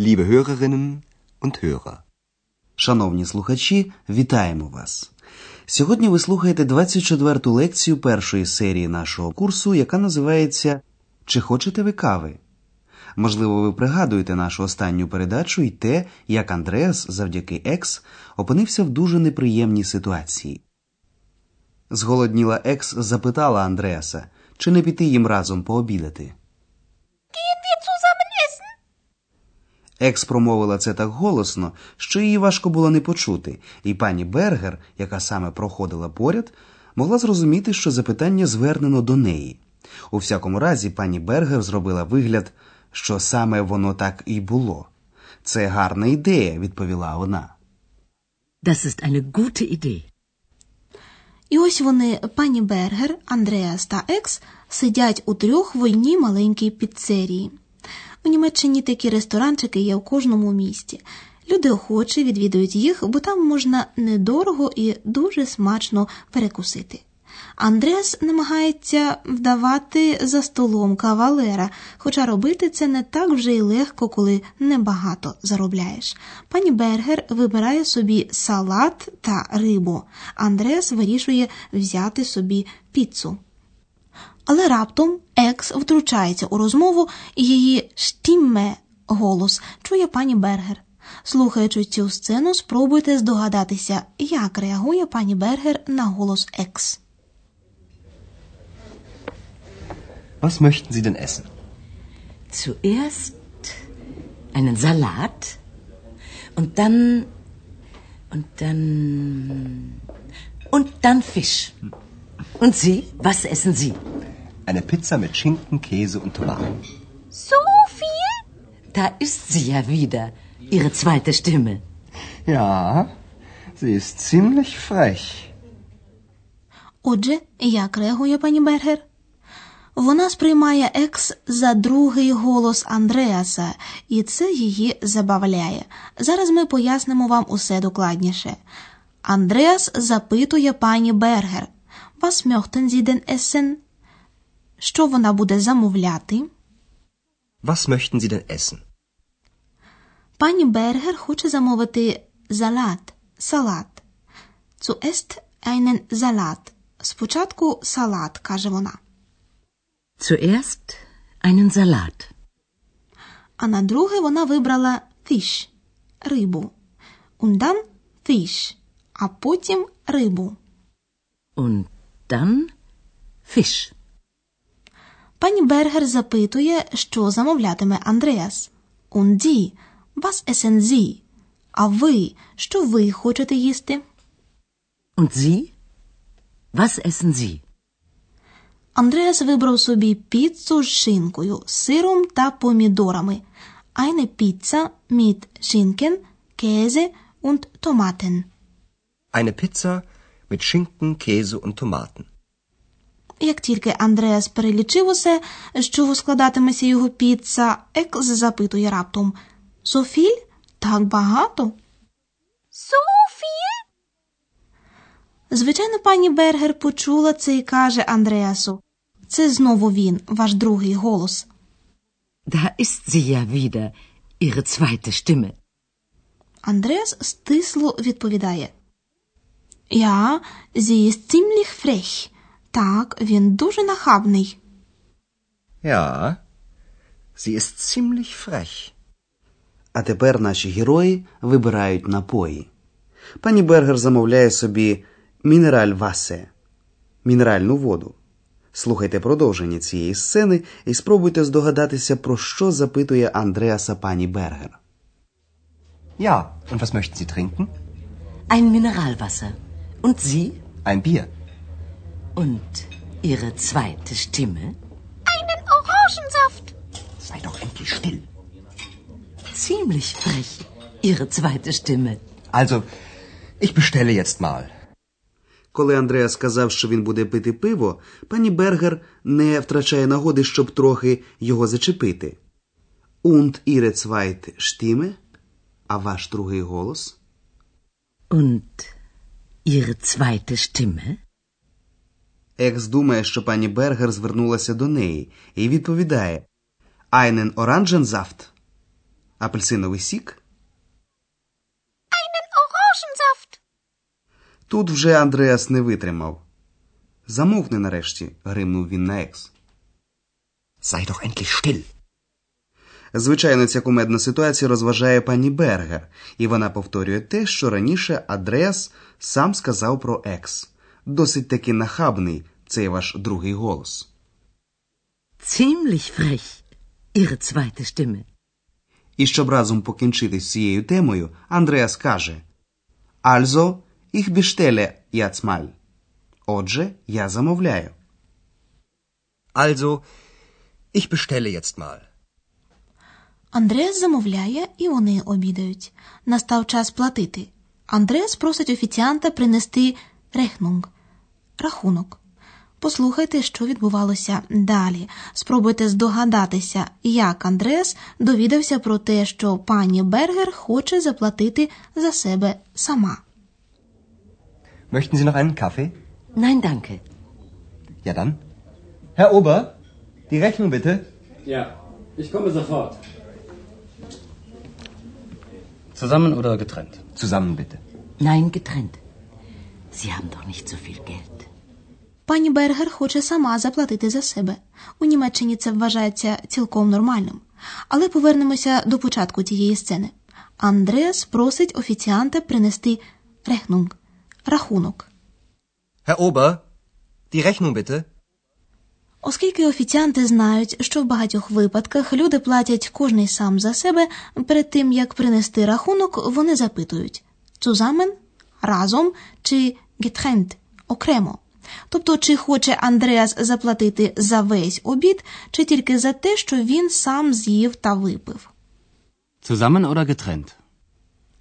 Liebe Hörerinnen und Hörer. Шановні слухачі, вітаємо вас! Сьогодні ви слухаєте 24-ту лекцію першої серії нашого курсу, яка називається Чи хочете ви кави? Можливо, ви пригадуєте нашу останню передачу і те, як Андреас завдяки Екс опинився в дуже неприємній ситуації. Зголодніла Екс запитала Андреаса, чи не піти їм разом пообідати. Екс промовила це так голосно, що її важко було не почути, і пані Бергер, яка саме проходила поряд, могла зрозуміти, що запитання звернено до неї. У всякому разі, пані Бергер зробила вигляд, що саме воно так і було. Це гарна ідея, відповіла вона. Das ist eine gute Idee. І ось вони, пані Бергер, Андреас та Екс, сидять у трьох в маленькій піцерії. У Німеччині такі ресторанчики є у кожному місті. Люди охоче відвідують їх, бо там можна недорого і дуже смачно перекусити. Андреас намагається вдавати за столом кавалера, хоча робити це не так вже й легко, коли небагато заробляєш. Пані Бергер вибирає собі салат та рибу. Андреас вирішує взяти собі піцу. Але раптом екс втручається у розмову і її штімме голос чує пані Бергер. Слухаючи цю сцену, спробуйте здогадатися, як реагує пані Бергер на голос екс. Was möchten Sie denn essen? Zuerst einen Salat und dann und dann und dann Fisch. Und Sie, was essen Sie? Eine Pizza mit Schinken, Käse und Tomaten. So viel? Da ist sie ja wieder, Ihre zweite Stimme. Ja, sie ist ziemlich frech. Отже, як реагує пані Бергер? Вона сприймає екс за другий голос Андреаса, і це її забавляє. Зараз ми пояснимо вам усе докладніше. Андреас запитує пані Бергер. Was möchten Sie denn essen? Що вона буде замовляти? Was möchten Sie denn essen? Пані Бергер хоче замовити салат, салат. Zuerst einen Salat. Спочатку салат, каже вона. Zuerst einen Salat. А на друге вона вибрала fish – рибу. Und dann fish, а потім рибу. Und dann Fisch. Пані Бергер запитує, що замовлятиме Андреас. Und Sie, was essen Sie? А ви, що ви хочете їсти? Und Sie? Was essen Sie? Андреас вибрав собі піцу з шинкою, сиром та помідорами. Eine Pizza mit Schinken, Käse und Tomaten. Eine Pizza mit Schinken, Käse und Tomaten. Як тільки Андреас перелічив усе, з чого складатиметься його піца, Екс запитує раптом Софіль? Так багато? Софіль? Звичайно, пані Бергер почула це і каже Андреасу. Це знову він, ваш другий голос. Da ist sie ja wieder, Ihre zweite Stimme. Андреас стисло відповідає. Я, sie ist ziemlich frech. Так, він дуже нахабний. Ja, sie ist ziemlich frech. А тепер наші герої вибирають напої. Пані Бергер замовляє собі мінераль васе мінеральну воду. Слухайте продовження цієї сцени і спробуйте здогадатися, про що запитує Андреаса пані Бергер. Ja, und was möchten Sie trinken? Ein Mineralwasser. Und Sie? Ein Bier. Und Ihre zweite Stimme? Einen Orangensaft. Sei doch endlich still. Ziemlich frech, Ihre zweite Stimme. Also, ich bestelle jetzt mal. Коли Андреа сказав, що він буде пити пиво, пані Бергер не втрачає нагоди, щоб трохи його зачепити. Und ihre zweite Stimme? А ваш другий голос? Und Ihre zweite Stimme? Екс думає, що пані Бергер звернулася до неї і відповідає Einen Orangensaft? Апельсиновий сік? Einen Orangensaft. Тут вже Андреас не витримав. Замовкни нарешті, гримнув він на екс. Sei doch endlich still. Звичайно, ця кумедна ситуація розважає пані Бергер, і вона повторює те, що раніше Андреас сам сказав про екс. Досить таки нахабний цей ваш другий голос. Ziemlich frech. Ihre zweite Stimme. І щоб разом покінчити з цією темою, Андреас каже: Also, ich bestelle jetzt mal. Отже, я замовляю. Also, ich bestelle jetzt mal. Андреас замовляє, і вони обідають. Настав час платити. Андреас просить офіціанта принести рехнунг рахунок. Послухайте, що відбувалося далі. Спробуйте здогадатися, як Андреас довідався про те, що пані Бергер хоче заплатити за себе сама. Möchten Sie noch einen Kaffee? Nein, danke. Ja dann. Herr Ober, die Rechnung bitte. Ja, ich komme sofort. Zusammen oder getrennt? Zusammen bitte. Nein, getrennt. Sie haben doch nicht so viel Geld. Пані Бергер хоче сама заплатити за себе. У Німеччині це вважається цілком нормальним. Але повернемося до початку цієї сцени. Андреас просить офіціанта принести рехнунг рахунок. Herr Ober, die Rechnung bitte. Оскільки офіціанти знають, що в багатьох випадках люди платять кожний сам за себе, перед тим як принести рахунок, вони запитують «Zusammen?» – разом чи getrennt – окремо. Тобто, чи хоче Андреас заплатити за весь обід, чи тільки за те, що він сам з'їв та випив. Zusammen oder getrennt?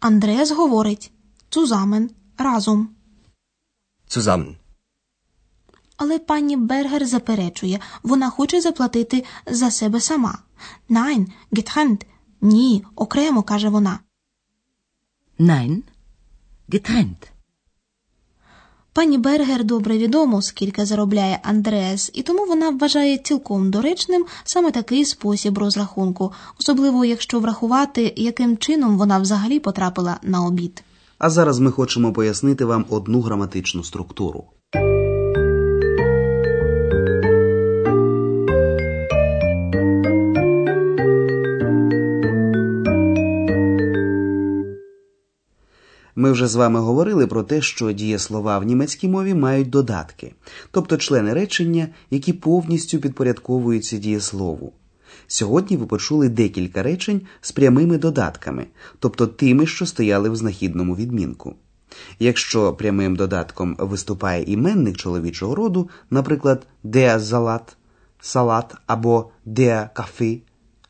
Андреас говорить «Zusammen» – разом. Zusammen. Але пані Бергер заперечує, вона хоче заплатити за себе сама. Nein, getrennt. Ні, окремо, каже вона. Nein, getrennt. Пані Бергер добре відомо, скільки заробляє Андреас, і тому вона вважає цілком доречним саме такий спосіб розрахунку, особливо якщо врахувати, яким чином вона взагалі потрапила на обід. А зараз ми хочемо пояснити вам одну граматичну структуру. Ми вже з вами говорили про те, що дієслова в німецькій мові мають додатки, тобто члени речення, які повністю підпорядковуються дієслову. Сьогодні ви почули декілька речень з прямими додатками, тобто тими, що стояли в знахідному відмінку. Якщо прямим додатком виступає іменник чоловічого роду, наприклад, der Salat, салат або der Kaffee,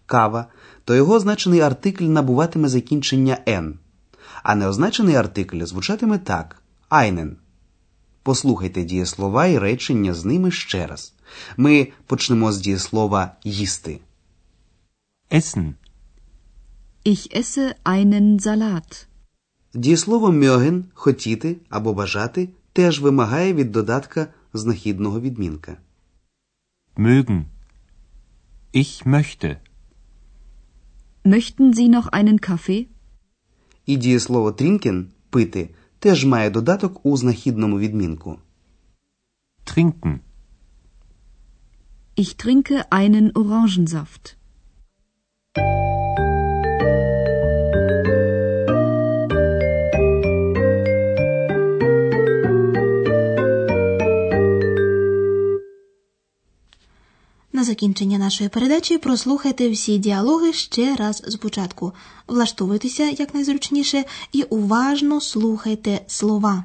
кава, то його означений артикль набуватиме закінчення «n», а неозначений артикль звучатиме так einen. Послухайте дієслова і речення з ними ще раз. Ми почнемо з дієслова їсти. Essen. Ich esse einen Salat. Дієслово mögen хотіти або бажати теж вимагає від додатка знахідного відмінка. Mögen. Ich möchte. Möchten Sie noch einen Kaffee? І дієслово trinken пити теж має додаток у знахідному відмінку. Trinken. Ich trinke einen Orangensaft. На закінчення нашої передачі прослухайте всі діалоги ще раз спочатку. Влаштовуйтеся якнайзручніше і уважно слухайте слова.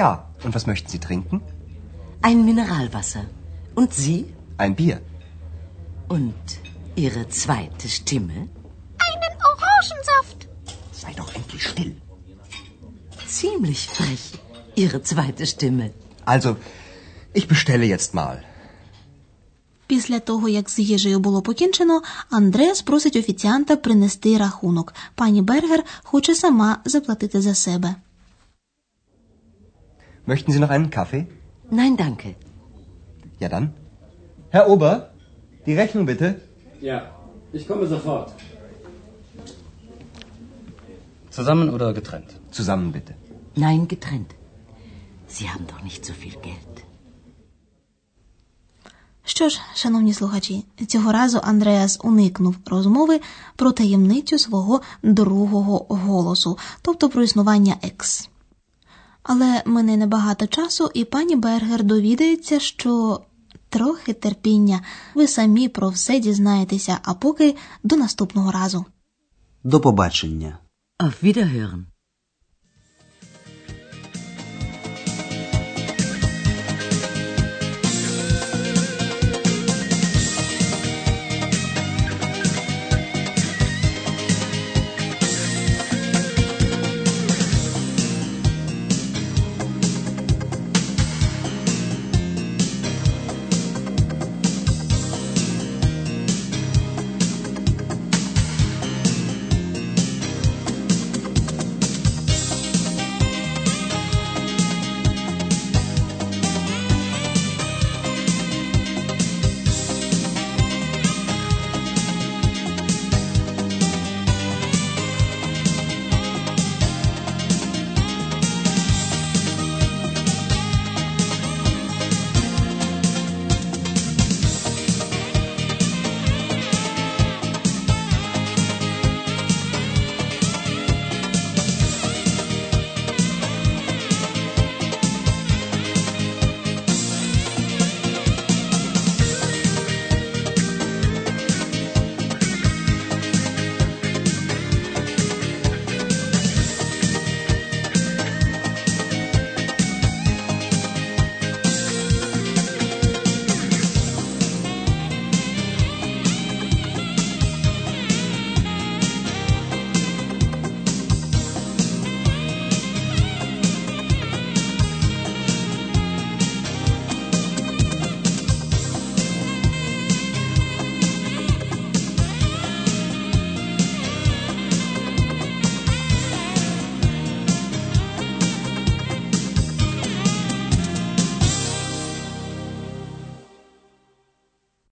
Ja, und was möchten Sie trinken? Ein Mineralwasser. Und Sie? Ein Bier. Und Ihre zweite Stimme? Einen Orangensaft. Sei doch endlich still. Ziemlich frech, Ihre zweite Stimme. Also, ich bestelle jetzt mal. Після того, як з їжею було покінчено, Андреас просить офіціанта принести рахунок. Пані Бергер хоче сама заплатити за себе. Möchten Sie noch einen Kaffee? Nein, danke. Ja dann. Herr Ober, die Rechnung bitte. Ja, ich komme sofort. Zusammen oder getrennt? Zusammen bitte. Nein, getrennt. Sie haben doch nicht so viel Geld. Що ж, шановні слухачі, цього разу Андреас уникнув розмови про таємницю свого другого голосу, тобто про існування екс. Але мене небагато часу, і пані Бергер довідається, що трохи терпіння, ви самі про все дізнаєтеся, а поки до наступного разу. До побачення. Auf Wiederhören.